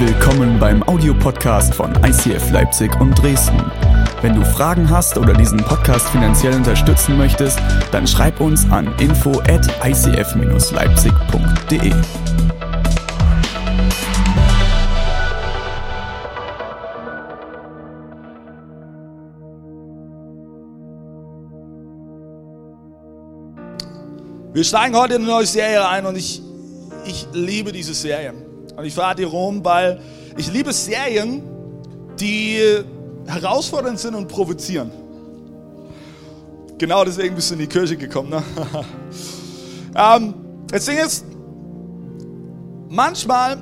Willkommen beim Audiopodcast von ICF Leipzig und Dresden. Wenn du Fragen hast oder diesen Podcast finanziell unterstützen möchtest, dann schreib uns an info at icf-leipzig.de. Wir steigen heute in eine neue Serie ein und ich, ich liebe diese Serie. Und ich fahre dir rum, weil ich liebe Serien, die herausfordernd sind und provozieren. Genau deswegen bist du in die Kirche gekommen. Ne? ähm, das Ding ist, manchmal,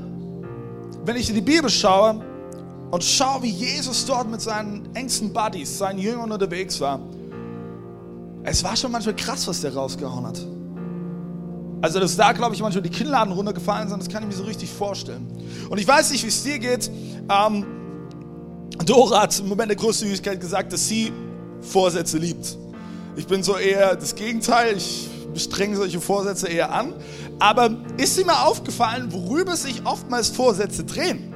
wenn ich in die Bibel schaue und schaue, wie Jesus dort mit seinen engsten Buddies, seinen Jüngern unterwegs war, es war schon manchmal krass, was der rausgehauen hat. Also, dass da, glaube ich, manchmal die Kinnladen runtergefallen sind, das kann ich mir so richtig vorstellen. Und ich weiß nicht, wie es dir geht. Ähm, Dora hat im Moment der größten Süßigkeit gesagt, dass sie Vorsätze liebt. Ich bin so eher das Gegenteil. Ich strenge solche Vorsätze eher an. Aber ist dir mal aufgefallen, worüber sich oftmals Vorsätze drehen?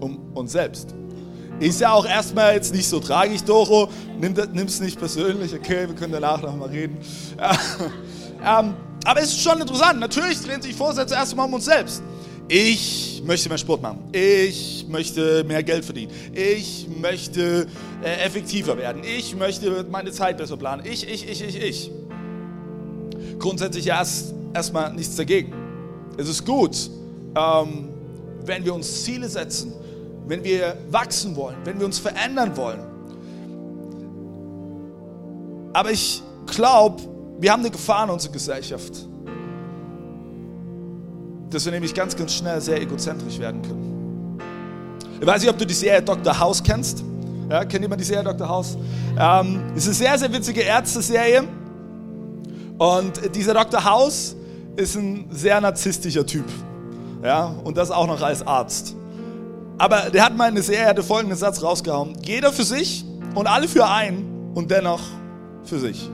Um uns selbst. Ist ja auch erstmal jetzt nicht so tragisch, Doro. Nimm es nicht persönlich, okay? Wir können danach nochmal reden. Ähm, aber es ist schon interessant. Natürlich drehen sich Vorsätze erstmal um uns selbst. Ich möchte mehr Sport machen. Ich möchte mehr Geld verdienen. Ich möchte äh, effektiver werden. Ich möchte meine Zeit besser planen. Ich, ich, ich, ich, ich. Grundsätzlich erst erstmal nichts dagegen. Es ist gut, ähm, wenn wir uns Ziele setzen, wenn wir wachsen wollen, wenn wir uns verändern wollen. Aber ich glaube, wir haben eine Gefahr in unserer Gesellschaft, dass wir nämlich ganz, ganz schnell sehr egozentrisch werden können. Ich weiß nicht, ob du die Serie Dr. House kennst. Ja, kennt jemand die Serie Dr. House? Ähm, ist eine sehr, sehr witzige Ärzte-Serie. Und dieser Dr. House ist ein sehr narzisstischer Typ. Ja, und das auch noch als Arzt. Aber der hat mal in der Serie hatte folgenden Satz rausgehauen: Jeder für sich und alle für einen und dennoch für sich.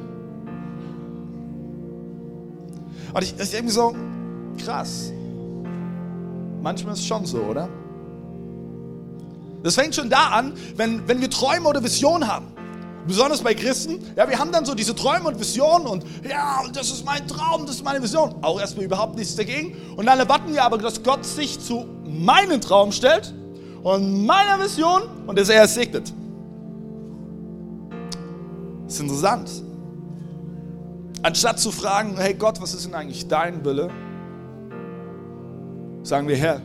Und ich, ich mir so, krass. Manchmal ist es schon so, oder? Das fängt schon da an, wenn, wenn wir Träume oder Visionen haben. Besonders bei Christen. Ja, wir haben dann so diese Träume und Visionen und ja, das ist mein Traum, das ist meine Vision. Auch erstmal überhaupt nichts dagegen. Und dann erwarten wir aber, dass Gott sich zu meinem Traum stellt und meiner Vision und dass er es segnet. Das ist interessant. Anstatt zu fragen, hey Gott, was ist denn eigentlich dein Wille? Sagen wir, Herr,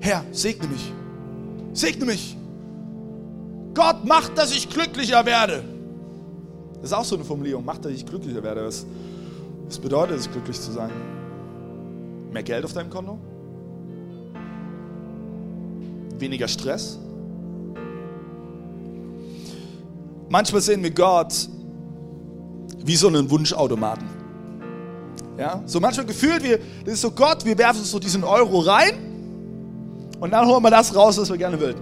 Herr, segne mich. Segne mich. Gott macht, dass ich glücklicher werde. Das ist auch so eine Formulierung, macht, dass ich glücklicher werde. Was, was bedeutet es, glücklich zu sein? Mehr Geld auf deinem Konto? Weniger Stress? Manchmal sehen wir Gott wie so einen Wunschautomaten. Ja, so manchmal gefühlt, wir, das ist so Gott, wir werfen so diesen Euro rein und dann holen wir das raus, was wir gerne wollten.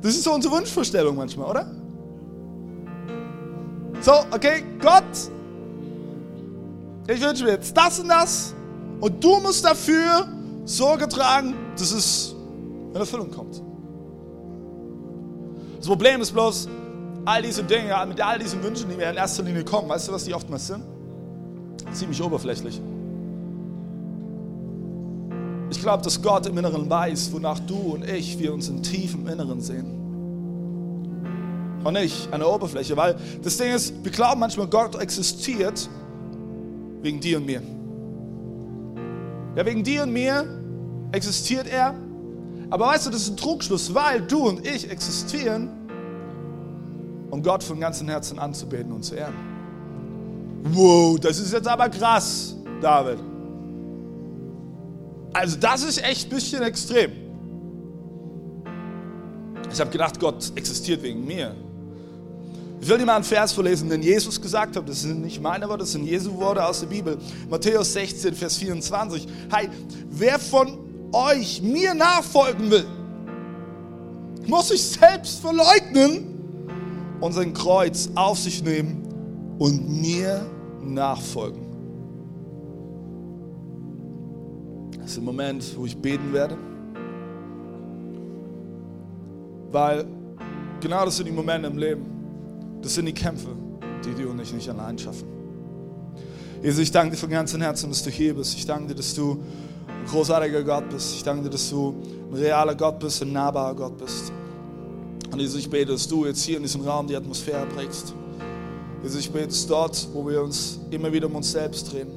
Das ist so unsere Wunschvorstellung manchmal, oder? So, okay, Gott, ich wünsche mir jetzt das und das und du musst dafür Sorge tragen, dass es in Erfüllung kommt. Das Problem ist bloß, all diese Dinge, mit all diesen Wünschen, die mir in erster Linie kommen, weißt du, was die oftmals sind? Ziemlich oberflächlich. Ich glaube, dass Gott im Inneren weiß, wonach du und ich, wir uns in tiefem Inneren sehen. Und nicht an der Oberfläche, weil das Ding ist, wir glauben manchmal, Gott existiert wegen dir und mir. Ja, wegen dir und mir existiert er. Aber weißt du, das ist ein Trugschluss, weil du und ich existieren, um Gott von ganzem Herzen anzubeten und zu ehren. Wow, das ist jetzt aber krass, David. Also das ist echt ein bisschen extrem. Ich habe gedacht, Gott existiert wegen mir. Ich will dir mal einen Vers vorlesen, den Jesus gesagt hat. Das sind nicht meine Worte, das sind Jesu Worte aus der Bibel. Matthäus 16, Vers 24. Hey, wer von euch mir nachfolgen will, muss sich selbst verleugnen und sein Kreuz auf sich nehmen und mir nachfolgen. Das ist ein Moment, wo ich beten werde. Weil genau das sind die Momente im Leben. Das sind die Kämpfe, die du und ich nicht allein schaffen. Jesus, ich danke dir von ganzem Herzen, dass du hier bist. Ich danke dir, dass du ein großartiger Gott bist. Ich danke dir, dass du ein realer Gott bist, ein nahbarer Gott bist. Und Jesus, ich bete, dass du jetzt hier in diesem Raum die Atmosphäre prägst. Jesus, ich bete, dass dort, wo wir uns immer wieder um uns selbst drehen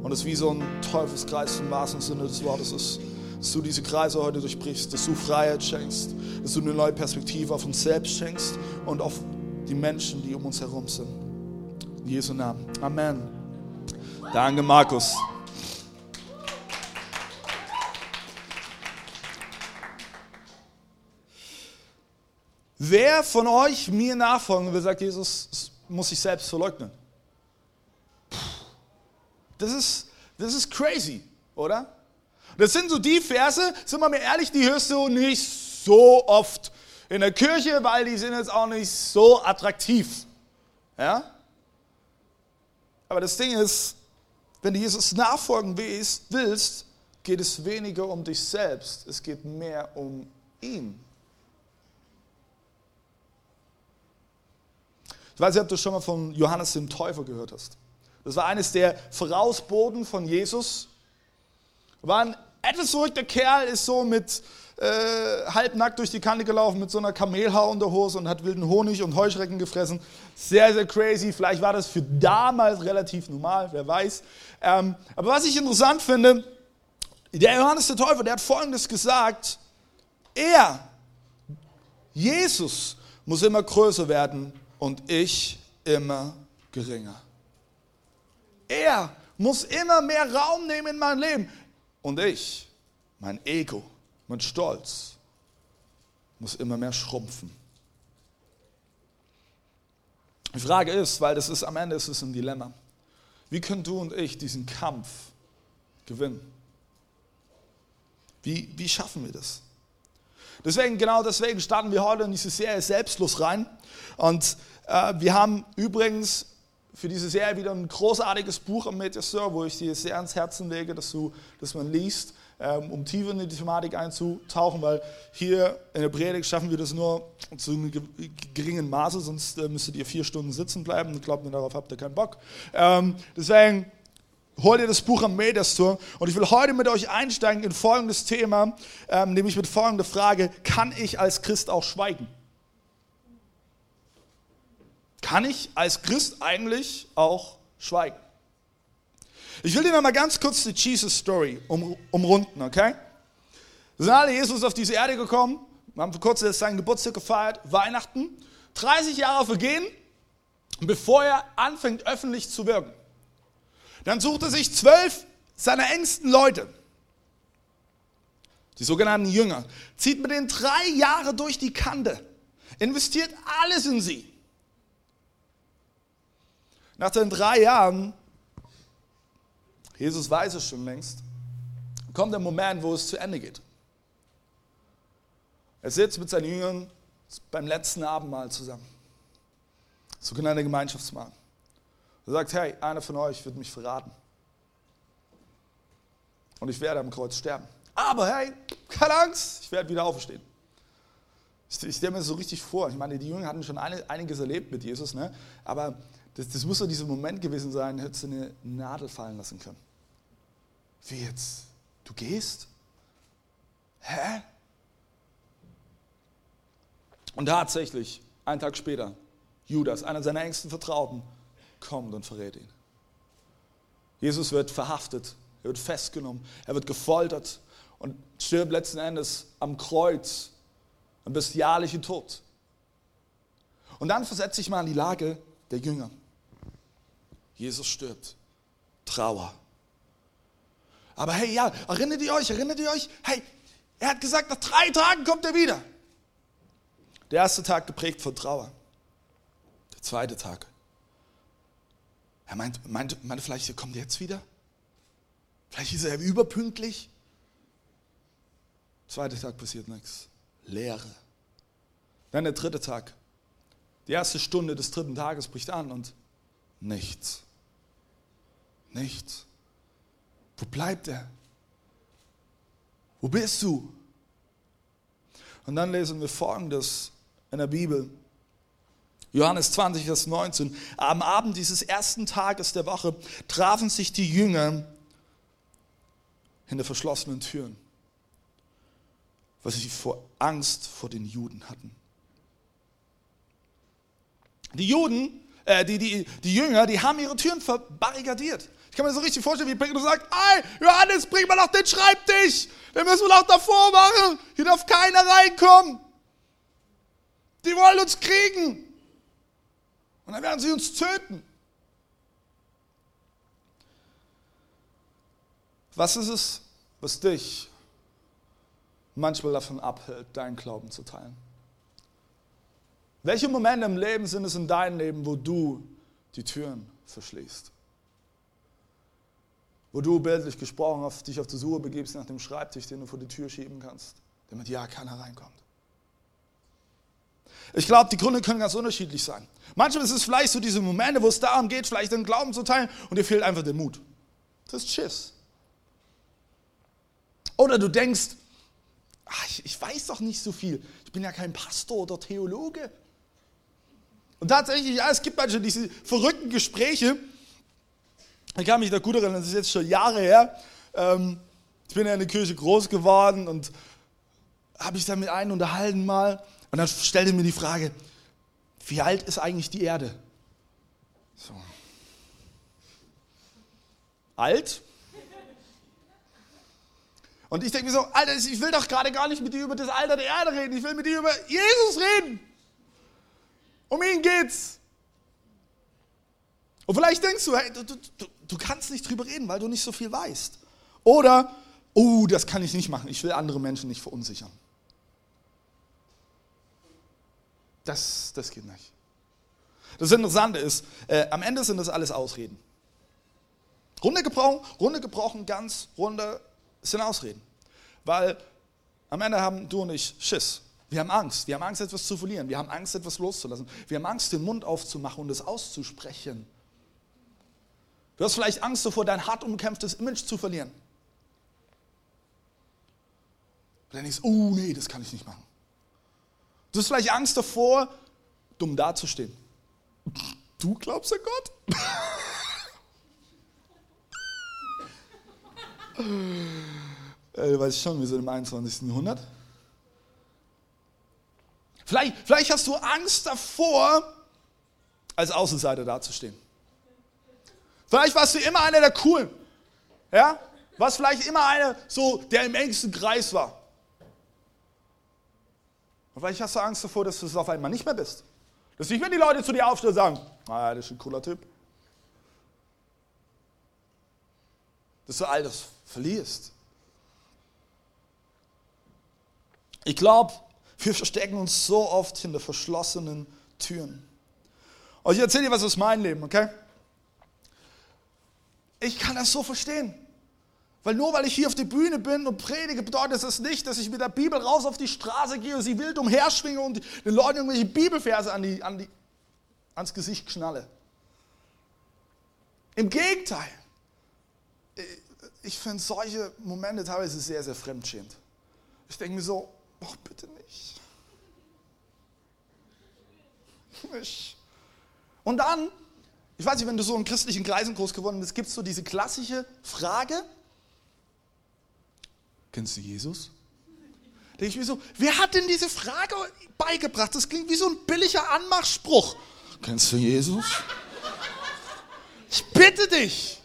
und es wie so ein Teufelskreis im wahrsten Sinne des Wortes ist, dass du diese Kreise heute durchbrichst, dass du Freiheit schenkst, dass du eine neue Perspektive auf uns selbst schenkst und auf die Menschen, die um uns herum sind. In Jesu Namen. Amen. Danke, Markus. Wer von euch mir nachfolgen will, sagt Jesus, muss sich selbst verleugnen. Das ist, das ist crazy, oder? Das sind so die Verse, sind wir mir ehrlich, die hörst du nicht so oft in der Kirche, weil die sind jetzt auch nicht so attraktiv. Ja? Aber das Ding ist, wenn du Jesus nachfolgen willst, geht es weniger um dich selbst, es geht mehr um ihn. Ich weiß nicht, ob du schon mal von Johannes dem Täufer gehört hast. Das war eines der Vorausboten von Jesus. War ein etwas verrückter Kerl, ist so mit äh, halbnackt durch die Kante gelaufen mit so einer Kamelhau in der Hose und hat wilden Honig und Heuschrecken gefressen. Sehr, sehr crazy. Vielleicht war das für damals relativ normal, wer weiß. Ähm, aber was ich interessant finde, der Johannes der Täufer, der hat Folgendes gesagt. Er, Jesus, muss immer größer werden und ich immer geringer. Er muss immer mehr Raum nehmen in meinem Leben. Und ich, mein Ego, mein Stolz, muss immer mehr schrumpfen. Die Frage ist, weil das ist am Ende ist es ein Dilemma. Wie können du und ich diesen Kampf gewinnen? Wie, wie schaffen wir das? Deswegen, genau deswegen starten wir heute in diese Serie selbstlos rein. Und äh, wir haben übrigens für diese Serie wieder ein großartiges Buch am Mediasur, wo ich dir sehr ans Herzen lege, dass, du, dass man liest, ähm, um tiefer in die Thematik einzutauchen, weil hier in der Predigt schaffen wir das nur zu einem geringen Maße, sonst äh, müsstet ihr vier Stunden sitzen bleiben und glaubt mir, darauf habt ihr keinen Bock. Ähm, deswegen hol dir das Buch am Mediastur und ich will heute mit euch einsteigen in folgendes Thema, ähm, nämlich mit folgender Frage, kann ich als Christ auch schweigen? kann ich als Christ eigentlich auch schweigen? Ich will dir noch mal ganz kurz die Jesus Story um, umrunden, okay? Wir sind alle Jesus auf diese Erde gekommen, wir haben vor kurzem seinen Geburtstag gefeiert, Weihnachten. 30 Jahre vergehen, bevor er anfängt öffentlich zu wirken. Dann sucht er sich zwölf seiner engsten Leute, die sogenannten Jünger, zieht mit denen drei Jahre durch die Kante, investiert alles in sie. Nach den drei Jahren, Jesus weiß es schon längst, kommt der Moment, wo es zu Ende geht. Er sitzt mit seinen Jüngern beim letzten Abendmahl zusammen. Sogenannte Gemeinschaftsmahl. Er sagt, hey, einer von euch wird mich verraten. Und ich werde am Kreuz sterben. Aber hey, keine Angst, ich werde wieder auferstehen. Ich, stelle mir das so richtig vor. Ich meine, die Jünger hatten schon einiges erlebt mit Jesus, ne? aber das, das muss doch dieser Moment gewesen sein, hättest du eine Nadel fallen lassen können. Wie jetzt? Du gehst? Hä? Und tatsächlich, einen Tag später, Judas, einer seiner engsten Vertrauten, kommt und verrät ihn. Jesus wird verhaftet, er wird festgenommen, er wird gefoltert und stirbt letzten Endes am Kreuz, ein bestialischen Tod. Und dann versetze ich mal in die Lage der Jünger. Jesus stirbt. Trauer. Aber hey, ja, erinnert ihr euch, erinnert ihr euch? Hey, er hat gesagt, nach drei Tagen kommt er wieder. Der erste Tag geprägt von Trauer. Der zweite Tag. Er meint, meint, meint vielleicht, er kommt jetzt wieder? Vielleicht ist er überpünktlich? Zweiter Tag passiert nichts. Leere. Dann der dritte Tag. Die erste Stunde des dritten Tages bricht an und nichts. Nichts. Wo bleibt er? Wo bist du? Und dann lesen wir folgendes in der Bibel. Johannes 20, Vers 19. Am Abend dieses ersten Tages der Woche trafen sich die Jünger hinter verschlossenen Türen, weil sie vor Angst vor den Juden hatten. Die Juden, äh, die, die, die Jünger, die haben ihre Türen verbarrikadiert. Ich kann mir das so richtig vorstellen, wie Petrus sagt, ey, Johannes, bring mal doch den Schreibtisch. Den müssen wir doch davor machen. Hier darf keiner reinkommen. Die wollen uns kriegen. Und dann werden sie uns töten. Was ist es, was dich manchmal davon abhält, deinen Glauben zu teilen? Welche Momente im Leben sind es in deinem Leben, wo du die Türen verschließt? Wo du bildlich gesprochen auf dich auf die Suche begibst nach dem Schreibtisch, den du vor die Tür schieben kannst, damit ja keiner reinkommt. Ich glaube, die Gründe können ganz unterschiedlich sein. Manchmal ist es vielleicht so diese Momente, wo es darum geht, vielleicht den Glauben zu teilen und dir fehlt einfach der Mut. Das ist Schiss. Oder du denkst, ach, ich, ich weiß doch nicht so viel. Ich bin ja kein Pastor oder Theologe. Und tatsächlich, ja, es gibt manchmal diese verrückten Gespräche. Ich kann mich da gut erinnern, das ist jetzt schon Jahre her. Ähm, ich bin ja in der Kirche groß geworden und habe ich da mit einem unterhalten mal. Und dann stellte mir die Frage, wie alt ist eigentlich die Erde? So. Alt? Und ich denke mir so, Alter, ich will doch gerade gar nicht mit dir über das Alter der Erde reden. Ich will mit dir über Jesus reden. Um ihn geht's. Und vielleicht denkst du, hey, du, du, du kannst nicht drüber reden, weil du nicht so viel weißt. Oder, oh, das kann ich nicht machen. Ich will andere Menschen nicht verunsichern. Das, das geht nicht. Das Interessante ist, äh, am Ende sind das alles Ausreden. Runde gebrochen, runde gebrochen, ganz runde sind Ausreden. Weil am Ende haben du und ich Schiss. Wir haben Angst. Wir haben Angst, etwas zu verlieren. Wir haben Angst, etwas loszulassen. Wir haben Angst, den Mund aufzumachen und es auszusprechen. Du hast vielleicht Angst davor, dein hart umkämpftes Image zu verlieren. Und dann denkst du, oh nee, das kann ich nicht machen. Du hast vielleicht Angst davor, dumm dazustehen. Du glaubst an Gott? äh, du weißt schon, wir sind im 21. Jahrhundert. Vielleicht, vielleicht hast du Angst davor, als Außenseiter dazustehen. Vielleicht warst du immer einer der Coolen. Ja? Warst vielleicht immer einer, so, der im engsten Kreis war. Und vielleicht hast du Angst davor, dass du es auf einmal nicht mehr bist. Dass nicht mehr die Leute zu dir aufstehen und sagen, ah, das ist ein cooler Typ. Dass du all das verlierst. Ich glaube, wir verstecken uns so oft hinter verschlossenen Türen. Und ich erzähle dir was aus meinem Leben, okay? Ich kann das so verstehen. Weil nur weil ich hier auf der Bühne bin und predige, bedeutet das nicht, dass ich mit der Bibel raus auf die Straße gehe und sie wild umherschwinge und den Leuten irgendwelche Bibelverse an die, an die, ans Gesicht knalle. Im Gegenteil. Ich finde solche Momente teilweise sehr, sehr fremdschämend. Ich denke mir so, ach bitte nicht. Nicht. Und dann, ich weiß nicht, wenn du so in christlichen Kreisen groß geworden bist, gibt es so diese klassische Frage, Kennst du Jesus? Denke ich mir so, wer hat denn diese Frage beigebracht? Das klingt wie so ein billiger Anmachspruch. Kennst du Jesus? Ich bitte dich.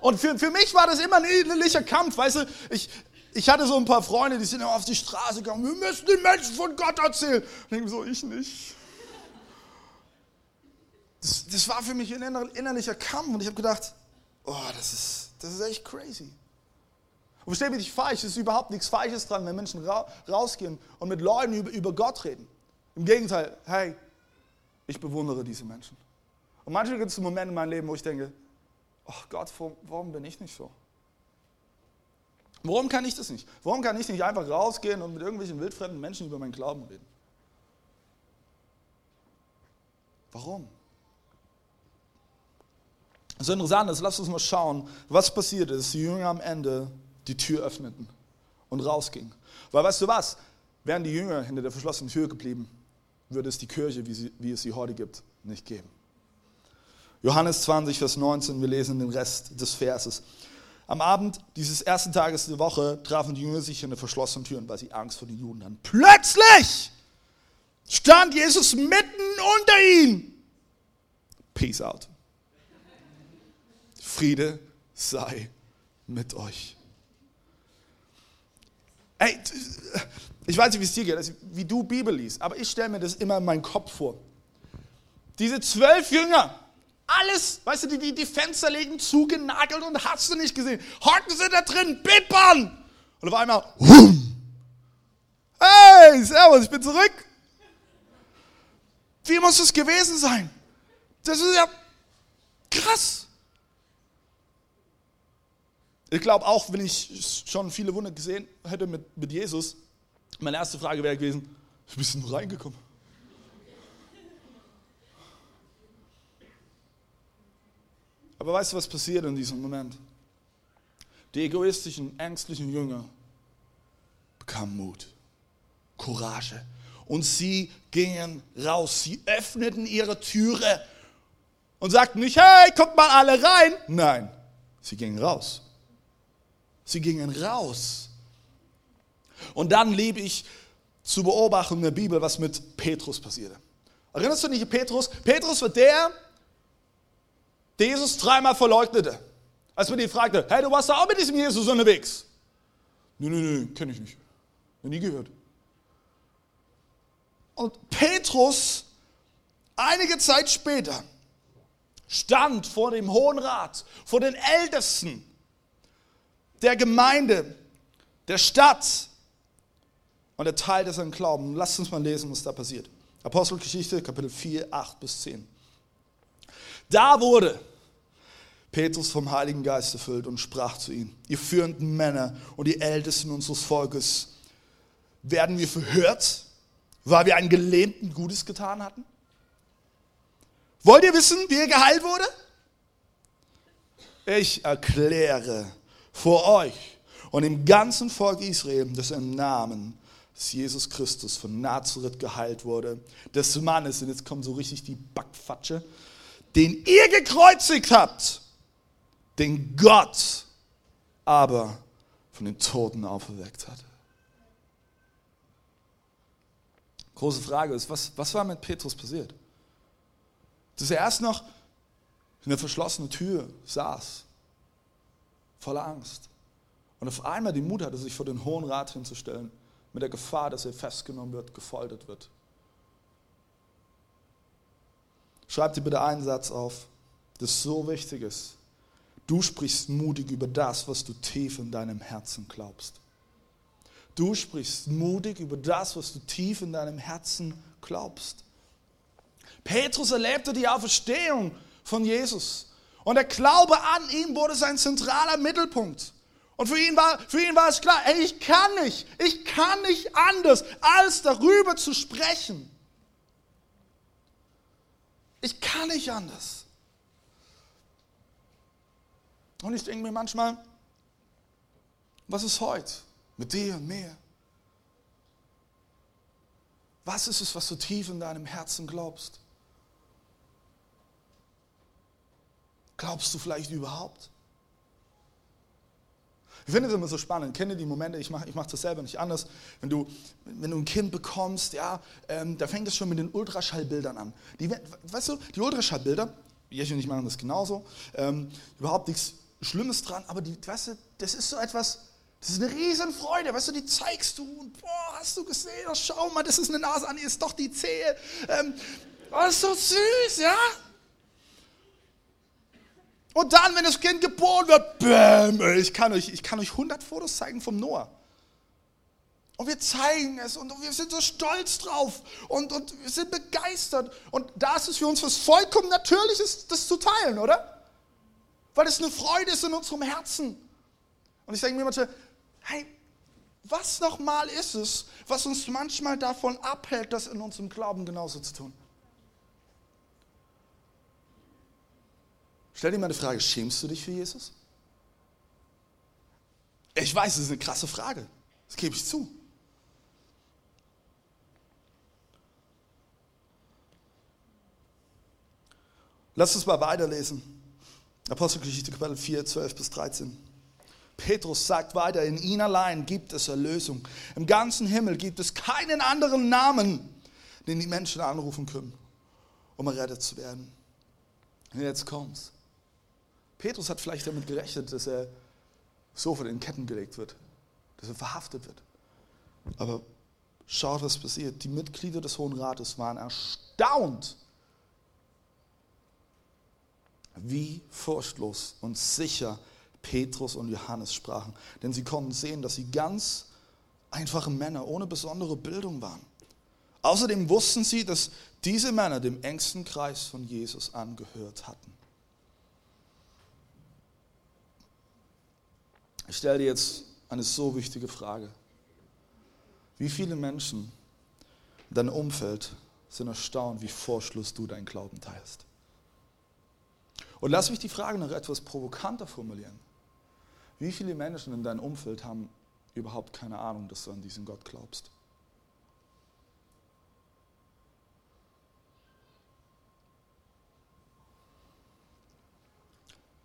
Und für, für mich war das immer ein innerlicher Kampf, weißt du, ich, ich hatte so ein paar Freunde, die sind immer auf die Straße gegangen, wir müssen den Menschen von Gott erzählen. Und ich so, ich nicht. Das, das war für mich ein innerlicher Kampf und ich habe gedacht, oh, das ist, das ist echt crazy. Und verstehe mich nicht falsch, es ist überhaupt nichts Falsches dran, wenn Menschen ra rausgehen und mit Leuten über, über Gott reden. Im Gegenteil, hey, ich bewundere diese Menschen. Und manchmal gibt es Momente in meinem Leben, wo ich denke, oh Gott, warum bin ich nicht so? Warum kann ich das nicht? Warum kann ich nicht einfach rausgehen und mit irgendwelchen wildfremden Menschen über meinen Glauben reden? Warum? Ist interessant, ist, lasst uns mal schauen, was passiert ist, die Jünger am Ende die Tür öffneten. und rausging. Weil weißt du was? Wären die Jünger hinter der verschlossenen Tür geblieben, würde es die Kirche, wie, sie, wie es sie heute gibt, nicht geben. Johannes 20, Vers 19, wir lesen den Rest des Verses. Am Abend dieses ersten Tages der Woche trafen die Jünger sich in der verschlossenen Türen, weil sie Angst vor den Juden hatten. Plötzlich stand Jesus mitten unter ihnen. Peace out. Friede sei mit euch. Ey, ich weiß nicht, wie es dir geht, wie du Bibel liest, aber ich stelle mir das immer in meinen Kopf vor. Diese zwölf Jünger, alles, weißt du, die, die, die Fenster legen zugenagelt und hast du nicht gesehen. Hocken sie da drin, bippern. Und auf einmal, hum. Hey, servus, ich bin zurück. Wie muss das gewesen sein? Das ist ja krass. Ich glaube auch, wenn ich schon viele Wunder gesehen hätte mit, mit Jesus, meine erste Frage wäre gewesen, wie bist du reingekommen? Aber weißt du, was passiert in diesem Moment? Die egoistischen, ängstlichen Jünger bekamen Mut, Courage. Und sie gingen raus. Sie öffneten ihre Türe und sagten nicht, hey, kommt mal alle rein. Nein, sie gingen raus. Sie gingen raus. Und dann liebe ich zu beobachten in der Bibel, was mit Petrus passierte. Erinnerst du dich an Petrus? Petrus war der, der Jesus dreimal verleugnete. Als man ihn fragte, hey, du warst da auch mit diesem Jesus unterwegs? Nein, nein, nein, kenne ich nicht. Noch nie gehört. Und Petrus, einige Zeit später, stand vor dem Hohen Rat, vor den Ältesten der Gemeinde, der Stadt und er teilte seinen Glauben. Lasst uns mal lesen, was da passiert. Apostelgeschichte, Kapitel 4, 8 bis 10. Da wurde Petrus vom Heiligen Geist erfüllt und sprach zu ihnen, ihr führenden Männer und die Ältesten unseres Volkes, werden wir verhört, weil wir einen Gelähmten Gutes getan hatten? Wollt ihr wissen, wie er geheilt wurde? Ich erkläre vor euch und im ganzen Volk Israel, dass er im Namen dass Jesus Christus von Nazareth geheilt wurde, des Mannes, und jetzt kommt so richtig die Backfatsche, den ihr gekreuzigt habt, den Gott aber von den Toten auferweckt hat. Große Frage ist, was, was war mit Petrus passiert? Dass er erst noch in der verschlossenen Tür saß, voller Angst. Und auf einmal die Mut hatte, sich vor den Hohen Rat hinzustellen mit der Gefahr, dass er festgenommen wird, gefoltert wird. Schreib dir bitte einen Satz auf, das so wichtig ist. Du sprichst mutig über das, was du tief in deinem Herzen glaubst. Du sprichst mutig über das, was du tief in deinem Herzen glaubst. Petrus erlebte die Auferstehung von Jesus. Und der Glaube an ihn wurde sein zentraler Mittelpunkt. Und für ihn war, für ihn war es klar, ey, ich kann nicht, ich kann nicht anders, als darüber zu sprechen. Ich kann nicht anders. Und ich denke mir manchmal, was ist heute mit dir und mir? Was ist es, was du tief in deinem Herzen glaubst? Glaubst du vielleicht überhaupt? Ich finde es immer so spannend. Kenne die Momente, ich mache ich mach das selber nicht anders. Wenn du, wenn du ein Kind bekommst, ja, ähm, da fängt es schon mit den Ultraschallbildern an. Die, weißt du, die Ultraschallbilder, ich und ich machen das genauso, ähm, überhaupt nichts Schlimmes dran, aber die, weißt du, das ist so etwas, das ist eine Riesenfreude, weißt du, die zeigst du und boah, hast du gesehen, schau mal, das ist eine Nase an, ist doch die Zehe. Ähm, oh, das ist so süß, ja? Und dann, wenn das Kind geboren wird, bäm, ich kann euch, ich kann euch 100 Fotos zeigen vom Noah. Und wir zeigen es und wir sind so stolz drauf und, und wir sind begeistert. Und da ist es für uns was vollkommen Natürliches, das zu teilen, oder? Weil es eine Freude ist in unserem Herzen. Und ich denke mir manchmal, hey, was nochmal ist es, was uns manchmal davon abhält, das in unserem Glauben genauso zu tun? Stell dir mal eine Frage, schämst du dich für Jesus? Ich weiß, das ist eine krasse Frage. Das gebe ich zu. Lass uns mal weiterlesen. Apostelgeschichte Kapitel 4, 12 bis 13. Petrus sagt weiter, in ihn allein gibt es Erlösung. Im ganzen Himmel gibt es keinen anderen Namen, den die Menschen anrufen können, um errettet zu werden. Und jetzt kommt's. Petrus hat vielleicht damit gerechnet, dass er sofort in Ketten gelegt wird, dass er verhaftet wird. Aber schaut, was passiert. Die Mitglieder des Hohen Rates waren erstaunt, wie furchtlos und sicher Petrus und Johannes sprachen. Denn sie konnten sehen, dass sie ganz einfache Männer ohne besondere Bildung waren. Außerdem wussten sie, dass diese Männer dem engsten Kreis von Jesus angehört hatten. Ich stelle dir jetzt eine so wichtige Frage. Wie viele Menschen in deinem Umfeld sind erstaunt, wie vorschluss du deinen Glauben teilst? Und lass mich die Frage noch etwas provokanter formulieren. Wie viele Menschen in deinem Umfeld haben überhaupt keine Ahnung, dass du an diesen Gott glaubst?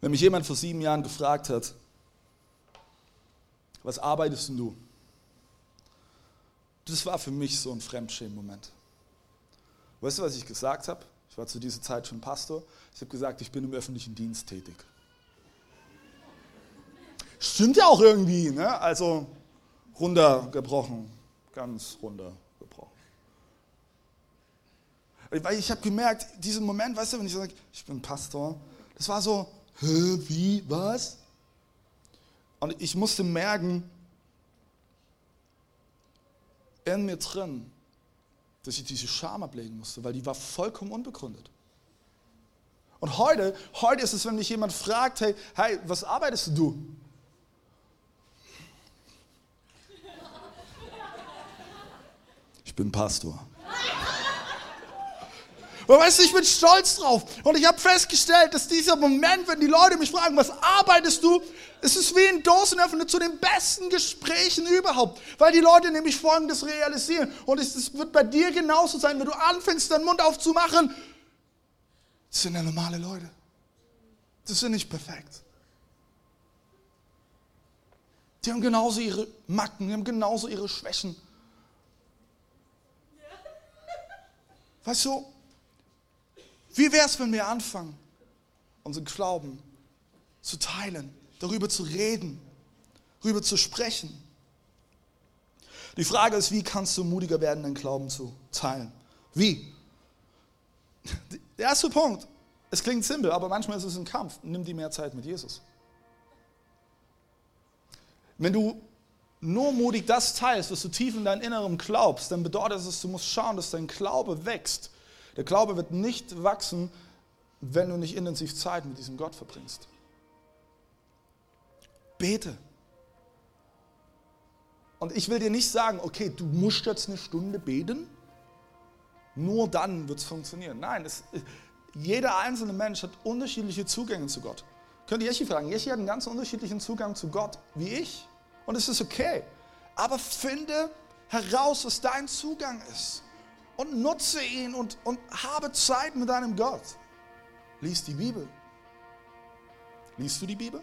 Wenn mich jemand vor sieben Jahren gefragt hat, was arbeitest denn du? Das war für mich so ein Fremdschämen-Moment. Weißt du, was ich gesagt habe? Ich war zu dieser Zeit schon Pastor. Ich habe gesagt, ich bin im öffentlichen Dienst tätig. Stimmt ja auch irgendwie, ne? Also runtergebrochen, ganz runtergebrochen. Weil ich habe gemerkt, diesen Moment, weißt du, wenn ich sage, ich bin Pastor, das war so, wie, was? Und ich musste merken, in mir drin, dass ich diese Scham ablegen musste, weil die war vollkommen unbegründet. Und heute, heute ist es, wenn mich jemand fragt, hey, hey, was arbeitest du? Ich bin Pastor. Und weißt du, ich bin stolz drauf. Und ich habe festgestellt, dass dieser Moment, wenn die Leute mich fragen, was arbeitest du, es ist wie ein Dosenöffner zu den besten Gesprächen überhaupt. Weil die Leute nämlich Folgendes realisieren. Und es, wird bei dir genauso sein, wenn du anfängst, deinen Mund aufzumachen. Das sind ja normale Leute. Das sind nicht perfekt. Die haben genauso ihre Macken, die haben genauso ihre Schwächen. Weißt du, wie wäre es, wenn wir anfangen, unseren Glauben zu teilen, darüber zu reden, darüber zu sprechen? Die Frage ist, wie kannst du mutiger werden, deinen Glauben zu teilen? Wie? Der erste Punkt, es klingt simpel, aber manchmal ist es ein Kampf. Nimm dir mehr Zeit mit Jesus. Wenn du nur mutig das teilst, was du tief in deinem Inneren glaubst, dann bedeutet es, du musst schauen, dass dein Glaube wächst der Glaube wird nicht wachsen, wenn du nicht intensiv Zeit mit diesem Gott verbringst. Bete. Und ich will dir nicht sagen, okay, du musst jetzt eine Stunde beten, nur dann wird es funktionieren. Nein, es, jeder einzelne Mensch hat unterschiedliche Zugänge zu Gott. Könnt ihr Jeschi fragen? Jeschi hat einen ganz unterschiedlichen Zugang zu Gott wie ich. Und es ist okay. Aber finde heraus, was dein Zugang ist und nutze ihn und, und habe Zeit mit deinem Gott. Lies die Bibel. Liest du die Bibel?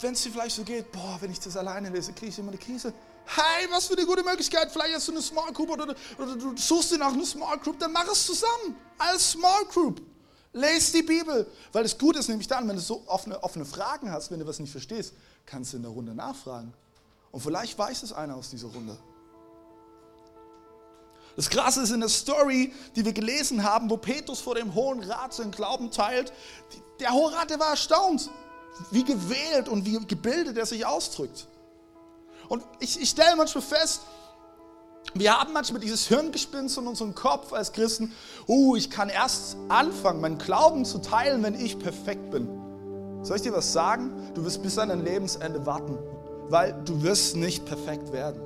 Wenn es dir vielleicht so geht, boah, wenn ich das alleine lese, kriege ich immer eine Krise. Hey, was für eine gute Möglichkeit. Vielleicht hast du eine Small Group oder, oder du suchst dir nach einer Small Group, dann mach es zusammen als Small Group. Lest die Bibel. Weil das Gute ist nämlich dann, wenn du so offene, offene Fragen hast, wenn du was nicht verstehst, kannst du in der Runde nachfragen. Und vielleicht weiß es einer aus dieser Runde. Das Krasse ist in der Story, die wir gelesen haben, wo Petrus vor dem Hohen Rat seinen Glauben teilt. Der Hohe Rat, der war erstaunt, wie gewählt und wie gebildet er sich ausdrückt. Und ich, ich stelle manchmal fest, wir haben manchmal dieses Hirngespinst in unserem Kopf als Christen, uh, ich kann erst anfangen, meinen Glauben zu teilen, wenn ich perfekt bin. Soll ich dir was sagen? Du wirst bis an dein Lebensende warten weil du wirst nicht perfekt werden.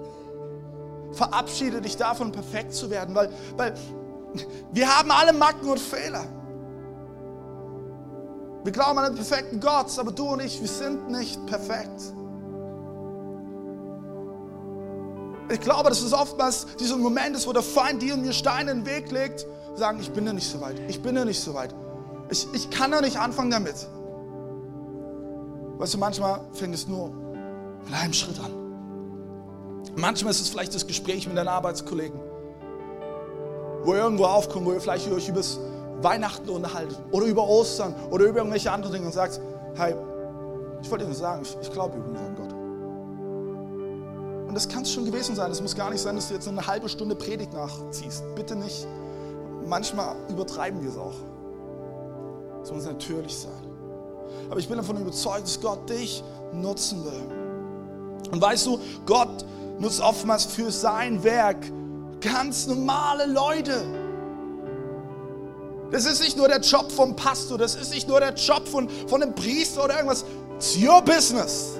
Verabschiede dich davon, perfekt zu werden, weil, weil wir haben alle Macken und Fehler. Wir glauben an einen perfekten Gott, aber du und ich, wir sind nicht perfekt. Ich glaube, dass es oftmals dieser Moment ist, wo der Feind dir und mir Steine in den Weg legt, sagen, ich bin ja nicht so weit, ich bin ja nicht so weit. Ich, ich kann ja nicht anfangen damit. Weißt du, manchmal fängt es nur mit einem Schritt an. Manchmal ist es vielleicht das Gespräch mit deinen Arbeitskollegen, wo ihr irgendwo aufkommt, wo ihr vielleicht euch über Weihnachten unterhaltet oder über Ostern oder über irgendwelche anderen Dinge und sagt, hey, ich wollte dir nur sagen, ich, ich glaube übrigens an Gott. Und das kann es schon gewesen sein. Es muss gar nicht sein, dass du jetzt eine halbe Stunde Predigt nachziehst. Bitte nicht. Manchmal übertreiben wir es auch. Es muss natürlich sein. Aber ich bin davon überzeugt, dass Gott dich nutzen will. Und weißt du, Gott nutzt oftmals für sein Werk ganz normale Leute. Das ist nicht nur der Job vom Pastor, das ist nicht nur der Job von, von einem Priester oder irgendwas. It's your business.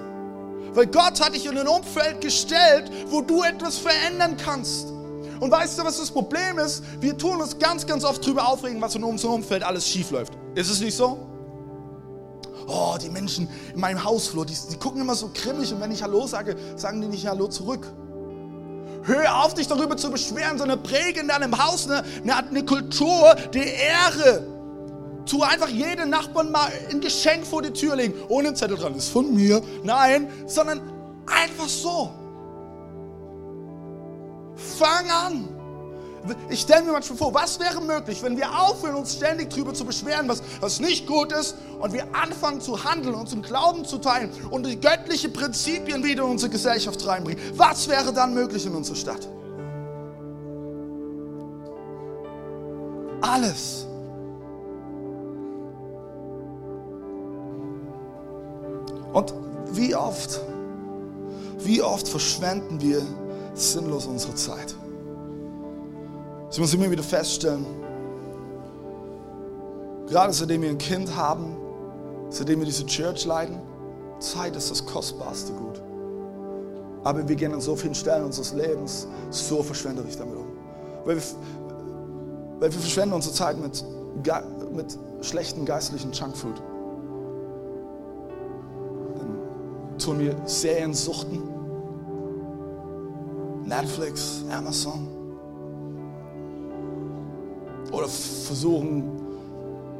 Weil Gott hat dich in ein Umfeld gestellt, wo du etwas verändern kannst. Und weißt du, was das Problem ist? Wir tun uns ganz, ganz oft darüber aufregen, was in unserem Umfeld alles schief läuft. Ist es nicht so? Oh, die Menschen in meinem Hausflur, die, die gucken immer so grimmig und wenn ich Hallo sage, sagen die nicht Hallo zurück. Hör auf, dich darüber zu beschweren, sondern präge in deinem Haus eine, eine, eine Kultur der Ehre. Tu einfach jeden Nachbarn mal ein Geschenk vor die Tür legen, ohne einen Zettel dran, ist von mir. Nein, sondern einfach so. Fang an. Ich stelle mir manchmal vor, was wäre möglich, wenn wir aufhören, uns ständig darüber zu beschweren, was, was nicht gut ist, und wir anfangen zu handeln, uns im Glauben zu teilen und die göttlichen Prinzipien wieder in unsere Gesellschaft reinbringen. Was wäre dann möglich in unserer Stadt? Alles. Und wie oft, wie oft verschwenden wir sinnlos unsere Zeit? Ich muss immer wieder feststellen, gerade seitdem wir ein Kind haben, seitdem wir diese Church leiten, Zeit ist das kostbarste Gut. Aber wir gehen an so vielen Stellen unseres Lebens so verschwenderisch damit um. Weil wir, weil wir verschwenden unsere Zeit mit, mit schlechten geistlichen Junkfood. Dann tun wir Serien suchten. Netflix, Amazon oder versuchen,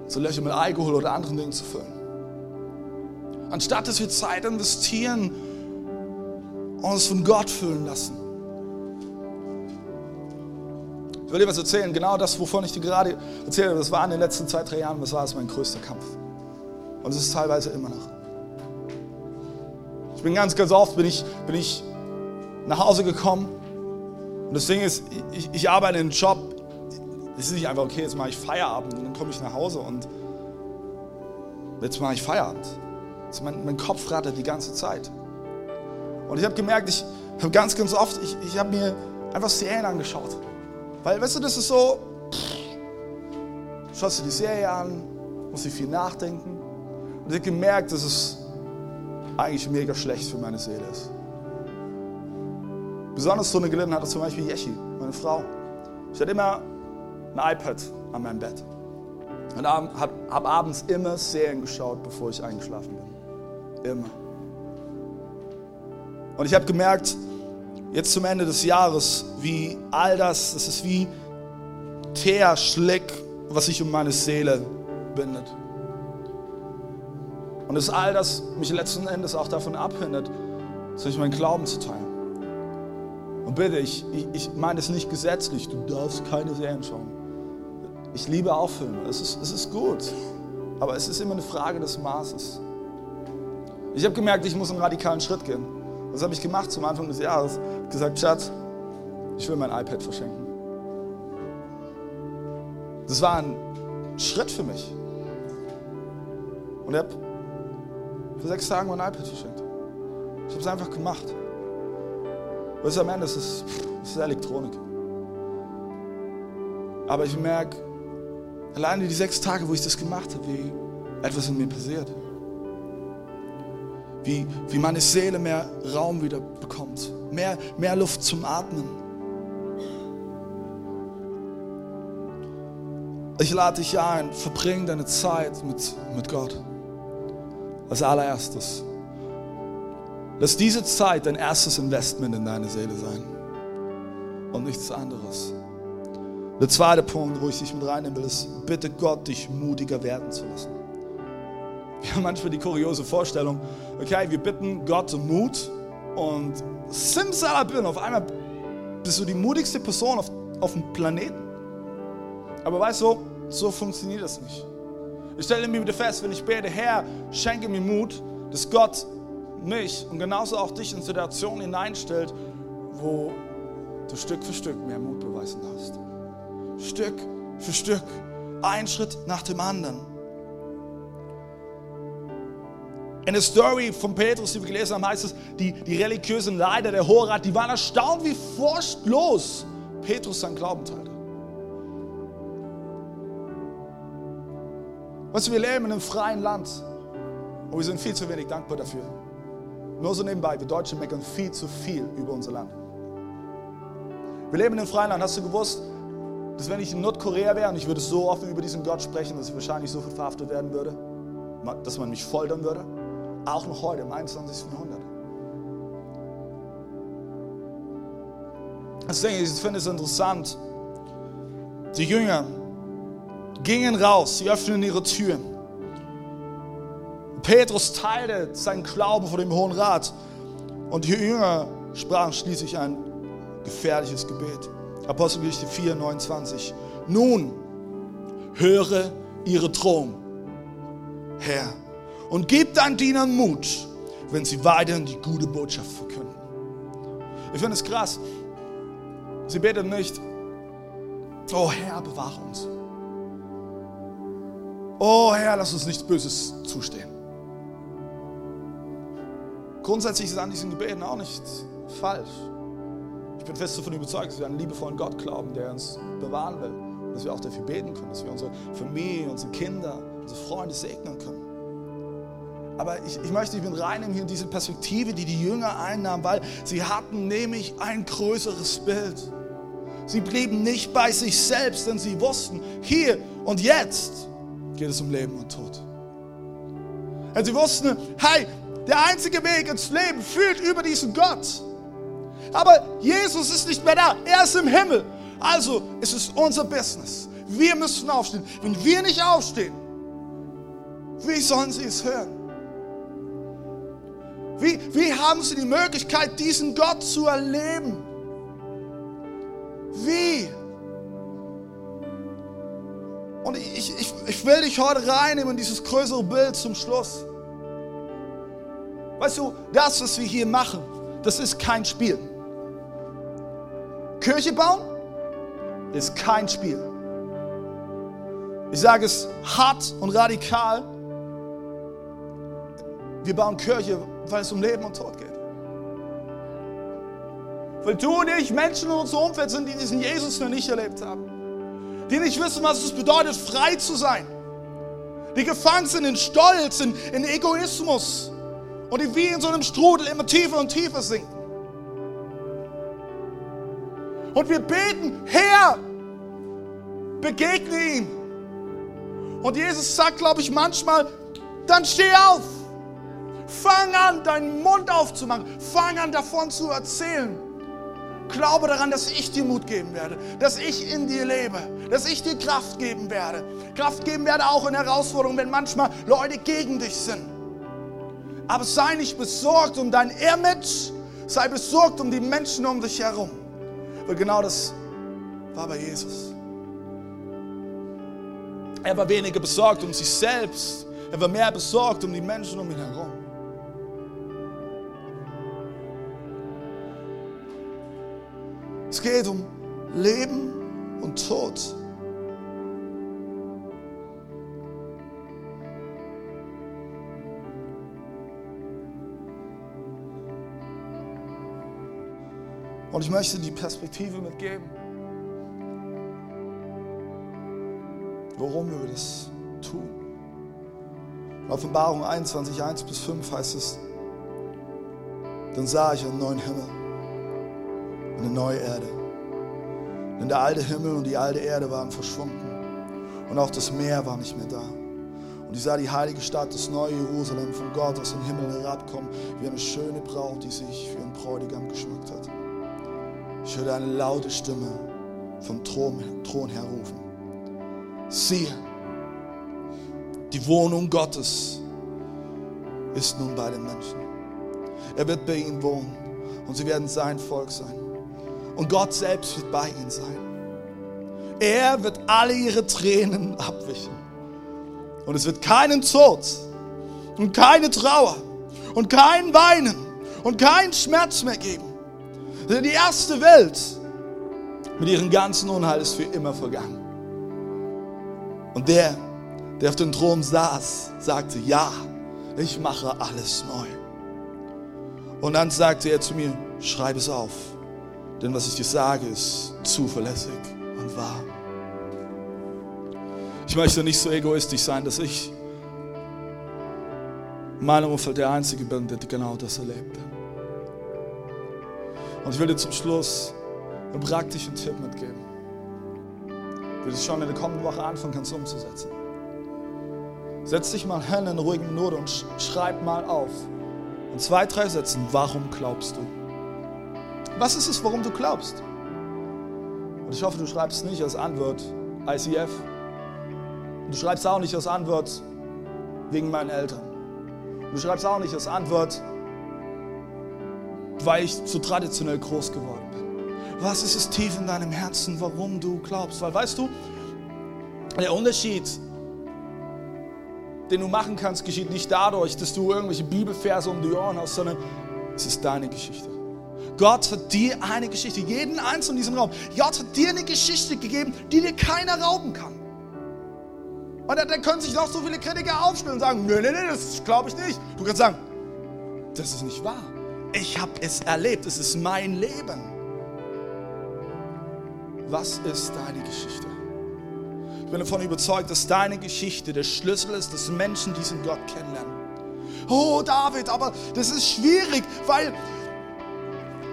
so Löcher mit Alkohol oder anderen Dingen zu füllen. Anstatt dass wir Zeit investieren und uns von Gott füllen lassen. Ich will dir was erzählen, genau das, wovon ich dir gerade erzählt habe, das war in den letzten zwei, drei Jahren, das war mein größter Kampf. Und es ist teilweise immer noch. Ich bin ganz, ganz oft bin ich, bin ich nach Hause gekommen und das Ding ist, ich, ich arbeite in einem Job, es ist nicht einfach, okay, jetzt mache ich Feierabend und dann komme ich nach Hause und jetzt mache ich Feierabend. Also mein, mein Kopf rattert die ganze Zeit. Und ich habe gemerkt, ich habe ganz, ganz oft, ich, ich habe mir einfach Serien angeschaut. Weil, weißt du, das ist so, pff, schaust du die Serie an, musst du viel nachdenken. Und ich habe gemerkt, dass es eigentlich mega schlecht für meine Seele ist. Besonders so eine gelitten hatte zum Beispiel Yeshi, meine Frau. Ich hatte immer ein iPad an meinem Bett. Und habe hab abends immer Serien geschaut, bevor ich eingeschlafen bin. Immer. Und ich habe gemerkt, jetzt zum Ende des Jahres, wie all das, das ist wie Teerschlick, was sich um meine Seele bindet. Und ist all das mich letzten Endes auch davon abhindert, sich meinen Glauben zu teilen. Und bitte, ich, ich, ich meine es nicht gesetzlich, du darfst keine Serien schauen. Ich liebe auch Filme, es ist, es ist gut, aber es ist immer eine Frage des Maßes. Ich habe gemerkt, ich muss einen radikalen Schritt gehen. Was habe ich gemacht zum Anfang des Jahres? Ich gesagt, Schatz, ich will mein iPad verschenken. Das war ein Schritt für mich. Und ich habe für sechs Tage mein iPad verschenkt. Ich habe es einfach gemacht. Weißt du, am Ende ist es, es ist Elektronik. Aber ich merke, Alleine die sechs Tage, wo ich das gemacht habe, wie etwas in mir passiert. Wie, wie meine Seele mehr Raum wieder bekommt, mehr, mehr Luft zum Atmen. Ich lade dich ein, verbring deine Zeit mit, mit Gott. als allererstes, lass diese Zeit dein erstes Investment in deine Seele sein und nichts anderes. Der zweite Punkt, wo ich dich mit reinnehmen will, ist, bitte Gott, dich mutiger werden zu lassen. Wir haben manchmal die kuriose Vorstellung, okay, wir bitten Gott um Mut und simsalabim, auf einmal bist du die mutigste Person auf, auf dem Planeten. Aber weißt du, so funktioniert das nicht. Ich stelle mir wieder fest, wenn ich bete, Herr, schenke mir Mut, dass Gott mich und genauso auch dich in Situationen hineinstellt, wo du Stück für Stück mehr Mut beweisen darfst. Stück für Stück, ein Schritt nach dem anderen. In der Story von Petrus, die wir gelesen haben, heißt es, die, die religiösen Leiter der Horat, die waren erstaunt, wie furchtlos Petrus sein Glauben teilte. Weißt du, wir leben in einem freien Land und wir sind viel zu wenig dankbar dafür. Nur so nebenbei, wir Deutschen meckern viel zu viel über unser Land. Wir leben in einem freien Land. Hast du gewusst, dass wenn ich in Nordkorea wäre und ich würde so offen über diesen Gott sprechen, dass ich wahrscheinlich so verhaftet werden würde, dass man mich foltern würde? Auch noch heute, im 21. Jahrhundert. Deswegen, ich finde es interessant. Die Jünger, gingen raus, sie öffneten ihre Türen. Petrus teilte seinen Glauben vor dem Hohen Rat und die Jünger sprachen schließlich ein gefährliches Gebet. Apostelgeschichte 4, 29. Nun höre ihre Drohung, Herr, und gib deinen Dienern Mut, wenn sie weiterhin die gute Botschaft verkünden. Ich finde es krass. Sie beten nicht, oh Herr, bewahre uns. Oh Herr, lass uns nichts Böses zustehen. Grundsätzlich ist an diesen Gebeten auch nicht falsch. Ich bin fest davon überzeugt, dass wir an einen liebevollen Gott glauben, der uns bewahren will. Dass wir auch dafür beten können, dass wir unsere Familie, unsere Kinder, unsere Freunde segnen können. Aber ich, ich möchte mit reinnehmen hier in diese Perspektive, die die Jünger einnahmen, weil sie hatten nämlich ein größeres Bild. Sie blieben nicht bei sich selbst, denn sie wussten, hier und jetzt geht es um Leben und Tod. Und sie wussten, hey, der einzige Weg ins Leben führt über diesen Gott. Aber Jesus ist nicht mehr da, er ist im Himmel. Also es ist unser Business. Wir müssen aufstehen. Wenn wir nicht aufstehen, wie sollen sie es hören? Wie, wie haben sie die Möglichkeit, diesen Gott zu erleben? Wie? Und ich, ich, ich will dich heute reinnehmen in dieses größere Bild zum Schluss. Weißt du, das, was wir hier machen, das ist kein Spiel. Kirche bauen ist kein Spiel. Ich sage es hart und radikal. Wir bauen Kirche, weil es um Leben und Tod geht. Weil du und ich Menschen in unserem Umfeld sind, die diesen Jesus noch nicht erlebt haben die nicht wissen, was es bedeutet, frei zu sein, die gefangen sind in Stolz, in, in Egoismus und die wie in so einem Strudel immer tiefer und tiefer sinken. Und wir beten, Herr, begegne ihm. Und Jesus sagt, glaube ich, manchmal, dann steh auf. Fang an, deinen Mund aufzumachen. Fang an, davon zu erzählen. Glaube daran, dass ich dir Mut geben werde, dass ich in dir lebe, dass ich dir Kraft geben werde. Kraft geben werde auch in Herausforderungen, wenn manchmal Leute gegen dich sind. Aber sei nicht besorgt um dein Image, sei besorgt um die Menschen um dich herum. Weil genau das war bei Jesus. Er war weniger besorgt um sich selbst, er war mehr besorgt um die Menschen um ihn herum. Es geht um Leben und Tod. Und ich möchte die Perspektive mitgeben, warum wir das tun. In Offenbarung 21, 1 bis 5 heißt es, dann sah ich einen neuen Himmel eine neue Erde. Denn der alte Himmel und die alte Erde waren verschwunden und auch das Meer war nicht mehr da. Und ich sah die heilige Stadt, das neue Jerusalem, von Gott aus dem Himmel herabkommen, wie eine schöne Braut, die sich für ihren Bräutigam geschmückt hat. Ich hörte eine laute Stimme vom Thron, Thron her rufen. Siehe, die Wohnung Gottes ist nun bei den Menschen. Er wird bei ihnen wohnen und sie werden sein Volk sein. Und Gott selbst wird bei ihnen sein. Er wird alle ihre Tränen abwischen. Und es wird keinen Tod und keine Trauer und kein Weinen und keinen Schmerz mehr geben. Denn die erste Welt mit ihrem ganzen Unheil ist für immer vergangen. Und der, der auf dem Thron saß, sagte, ja, ich mache alles neu. Und dann sagte er zu mir, schreib es auf, denn was ich dir sage, ist zuverlässig und wahr. Ich möchte nicht so egoistisch sein, dass ich in meinem Umfeld der Einzige bin, der genau das erlebt. Und ich will dir zum Schluss einen praktischen Tipp mitgeben, wie du es schon in der kommenden Woche anfangen kannst umzusetzen. Setz dich mal hin in eine ruhige Minute und schreib mal auf. In zwei, drei Sätzen, warum glaubst du? Was ist es, warum du glaubst? Und ich hoffe, du schreibst nicht als Antwort ICF. Und du schreibst auch nicht als Antwort wegen meinen Eltern. Und du schreibst auch nicht als Antwort, weil ich zu traditionell groß geworden bin. Was ist es tief in deinem Herzen, warum du glaubst? Weil weißt du, der Unterschied den du machen kannst, geschieht nicht dadurch, dass du irgendwelche Bibelverse um die Ohren hast, sondern es ist deine Geschichte. Gott hat dir eine Geschichte, jeden Einzelnen in diesem Raum. Gott hat dir eine Geschichte gegeben, die dir keiner rauben kann. Und da, können sich noch so viele Kritiker aufstellen und sagen, nee, nee, nee, das glaube ich nicht. Du kannst sagen, das ist nicht wahr. Ich habe es erlebt, es ist mein Leben. Was ist deine Geschichte? bin davon überzeugt, dass deine Geschichte der Schlüssel ist, dass Menschen diesen Gott kennenlernen. Oh David, aber das ist schwierig, weil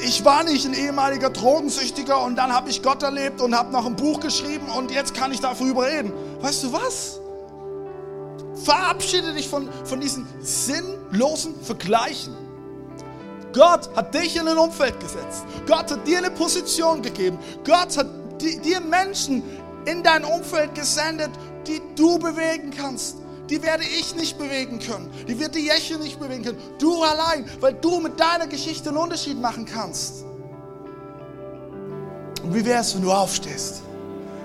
ich war nicht ein ehemaliger Drogensüchtiger und dann habe ich Gott erlebt und habe noch ein Buch geschrieben und jetzt kann ich darüber reden. Weißt du was? Verabschiede dich von, von diesen sinnlosen Vergleichen. Gott hat dich in ein Umfeld gesetzt. Gott hat dir eine Position gegeben. Gott hat dir Menschen in dein Umfeld gesendet, die du bewegen kannst. Die werde ich nicht bewegen können. Die wird die Jeche nicht bewegen können. Du allein, weil du mit deiner Geschichte einen Unterschied machen kannst. Und wie wäre es, wenn du aufstehst?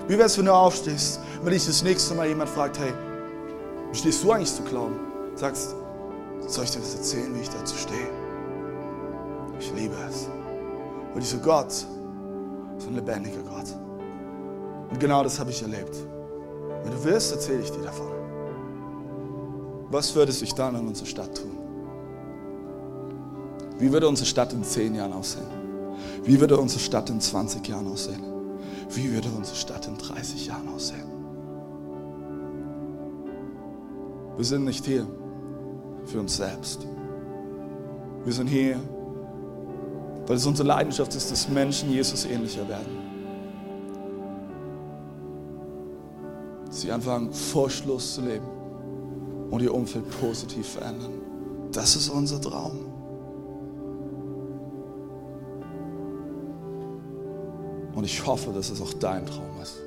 Wie wäre es, wenn du aufstehst, wenn dich das nächste Mal jemand fragt, hey, wie stehst du eigentlich zu glauben? Sagst, soll ich dir das erzählen, wie ich dazu stehe? Ich liebe es. Und dieser Gott ist ein lebendiger Gott. Und genau das habe ich erlebt. Wenn du willst, erzähle ich dir davon. Was würde sich dann in unserer Stadt tun? Wie würde unsere Stadt in zehn Jahren aussehen? Wie würde unsere Stadt in 20 Jahren aussehen? Wie würde unsere Stadt in 30 Jahren aussehen? Wir sind nicht hier für uns selbst. Wir sind hier, weil es unsere Leidenschaft ist, dass Menschen Jesus ähnlicher werden. sie anfangen, furchtlos zu leben und ihr Umfeld positiv verändern. Das ist unser Traum. Und ich hoffe, dass es auch dein Traum ist.